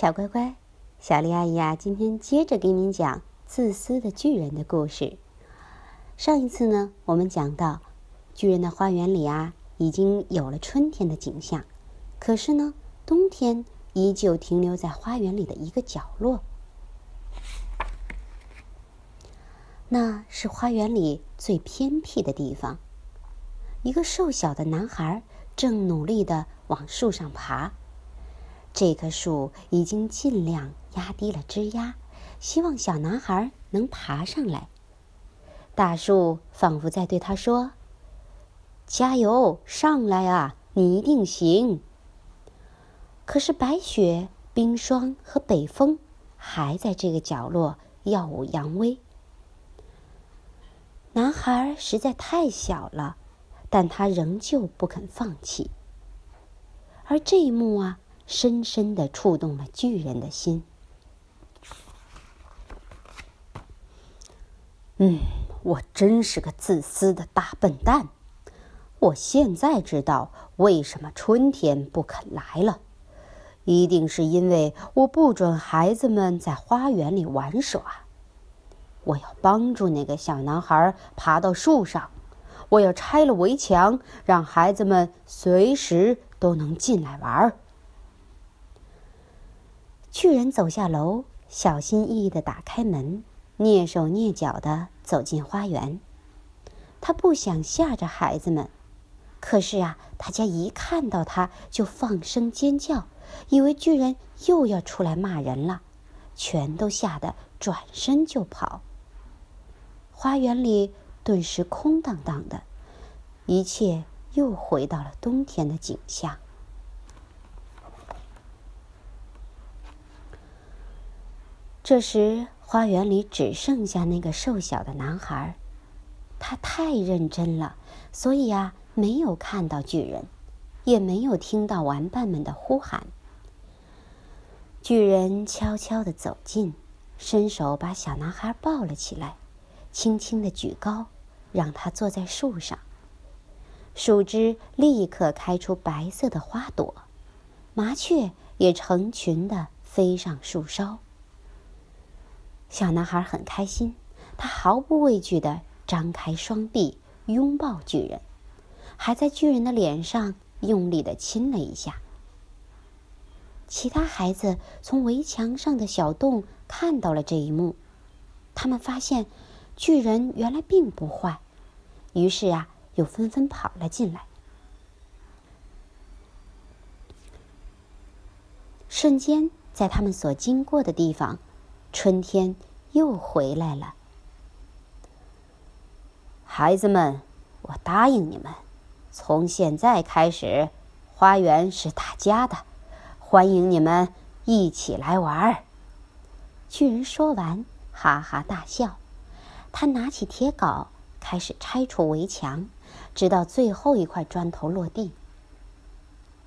小乖乖，小丽阿姨啊，今天接着给你讲自私的巨人的故事。上一次呢，我们讲到巨人的花园里啊，已经有了春天的景象，可是呢，冬天依旧停留在花园里的一个角落。那是花园里最偏僻的地方。一个瘦小的男孩正努力的往树上爬。这棵树已经尽量压低了枝丫，希望小男孩能爬上来。大树仿佛在对他说：“加油，上来啊，你一定行。”可是白雪、冰霜和北风还在这个角落耀武扬威。男孩实在太小了，但他仍旧不肯放弃。而这一幕啊。深深的触动了巨人的心。嗯，我真是个自私的大笨蛋。我现在知道为什么春天不肯来了，一定是因为我不准孩子们在花园里玩耍。我要帮助那个小男孩爬到树上，我要拆了围墙，让孩子们随时都能进来玩。巨人走下楼，小心翼翼的打开门，蹑手蹑脚的走进花园。他不想吓着孩子们，可是啊，大家一看到他就放声尖叫，以为巨人又要出来骂人了，全都吓得转身就跑。花园里顿时空荡荡的，一切又回到了冬天的景象。这时，花园里只剩下那个瘦小的男孩，他太认真了，所以啊，没有看到巨人，也没有听到玩伴们的呼喊。巨人悄悄地走近，伸手把小男孩抱了起来，轻轻地举高，让他坐在树上。树枝立刻开出白色的花朵，麻雀也成群地飞上树梢。小男孩很开心，他毫不畏惧地张开双臂拥抱巨人，还在巨人的脸上用力地亲了一下。其他孩子从围墙上的小洞看到了这一幕，他们发现巨人原来并不坏，于是啊，又纷纷跑了进来。瞬间，在他们所经过的地方。春天又回来了，孩子们，我答应你们，从现在开始，花园是大家的，欢迎你们一起来玩。巨人说完，哈哈大笑。他拿起铁镐，开始拆除围墙，直到最后一块砖头落地。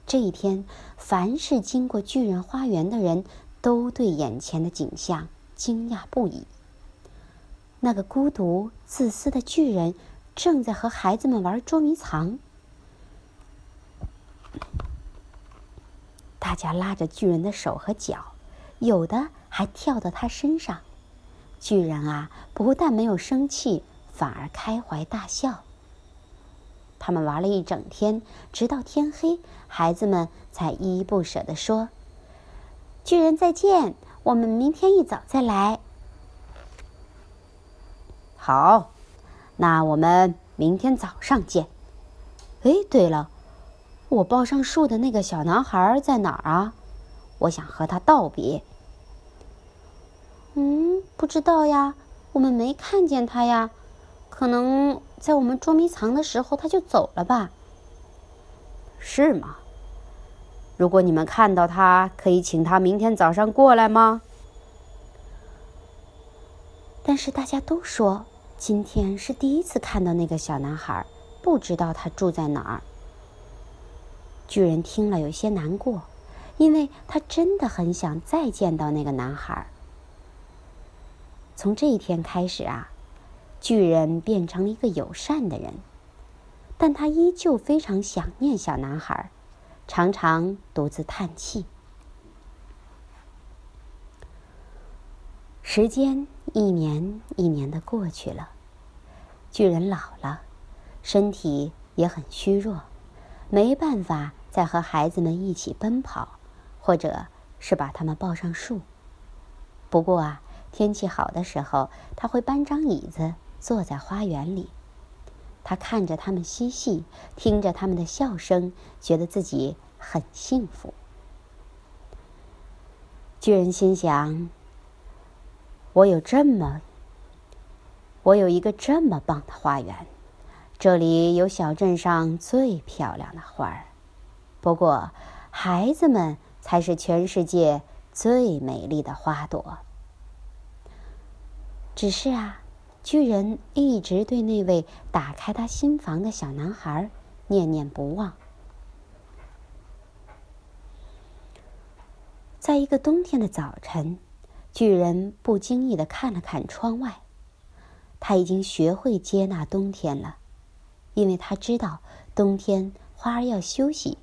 这一天，凡是经过巨人花园的人。都对眼前的景象惊讶不已。那个孤独、自私的巨人正在和孩子们玩捉迷藏。大家拉着巨人的手和脚，有的还跳到他身上。巨人啊，不但没有生气，反而开怀大笑。他们玩了一整天，直到天黑，孩子们才依依不舍地说。巨人再见，我们明天一早再来。好，那我们明天早上见。哎，对了，我抱上树的那个小男孩在哪儿啊？我想和他道别。嗯，不知道呀，我们没看见他呀，可能在我们捉迷藏的时候他就走了吧？是吗？如果你们看到他，可以请他明天早上过来吗？但是大家都说今天是第一次看到那个小男孩，不知道他住在哪儿。巨人听了有些难过，因为他真的很想再见到那个男孩。从这一天开始啊，巨人变成了一个友善的人，但他依旧非常想念小男孩。常常独自叹气。时间一年一年的过去了，巨人老了，身体也很虚弱，没办法再和孩子们一起奔跑，或者是把他们抱上树。不过啊，天气好的时候，他会搬张椅子坐在花园里，他看着他们嬉戏，听着他们的笑声，觉得自己很幸福。巨人心想。我有这么，我有一个这么棒的花园，这里有小镇上最漂亮的花儿。不过，孩子们才是全世界最美丽的花朵。只是啊，巨人一直对那位打开他心房的小男孩念念不忘。在一个冬天的早晨。巨人不经意的看了看窗外，他已经学会接纳冬天了，因为他知道冬天花儿要休息，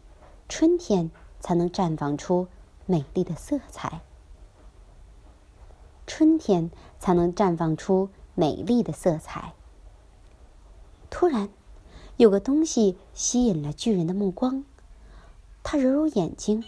春天才能绽放出美丽的色彩。春天才能绽放出美丽的色彩。突然，有个东西吸引了巨人的目光，他揉揉眼睛，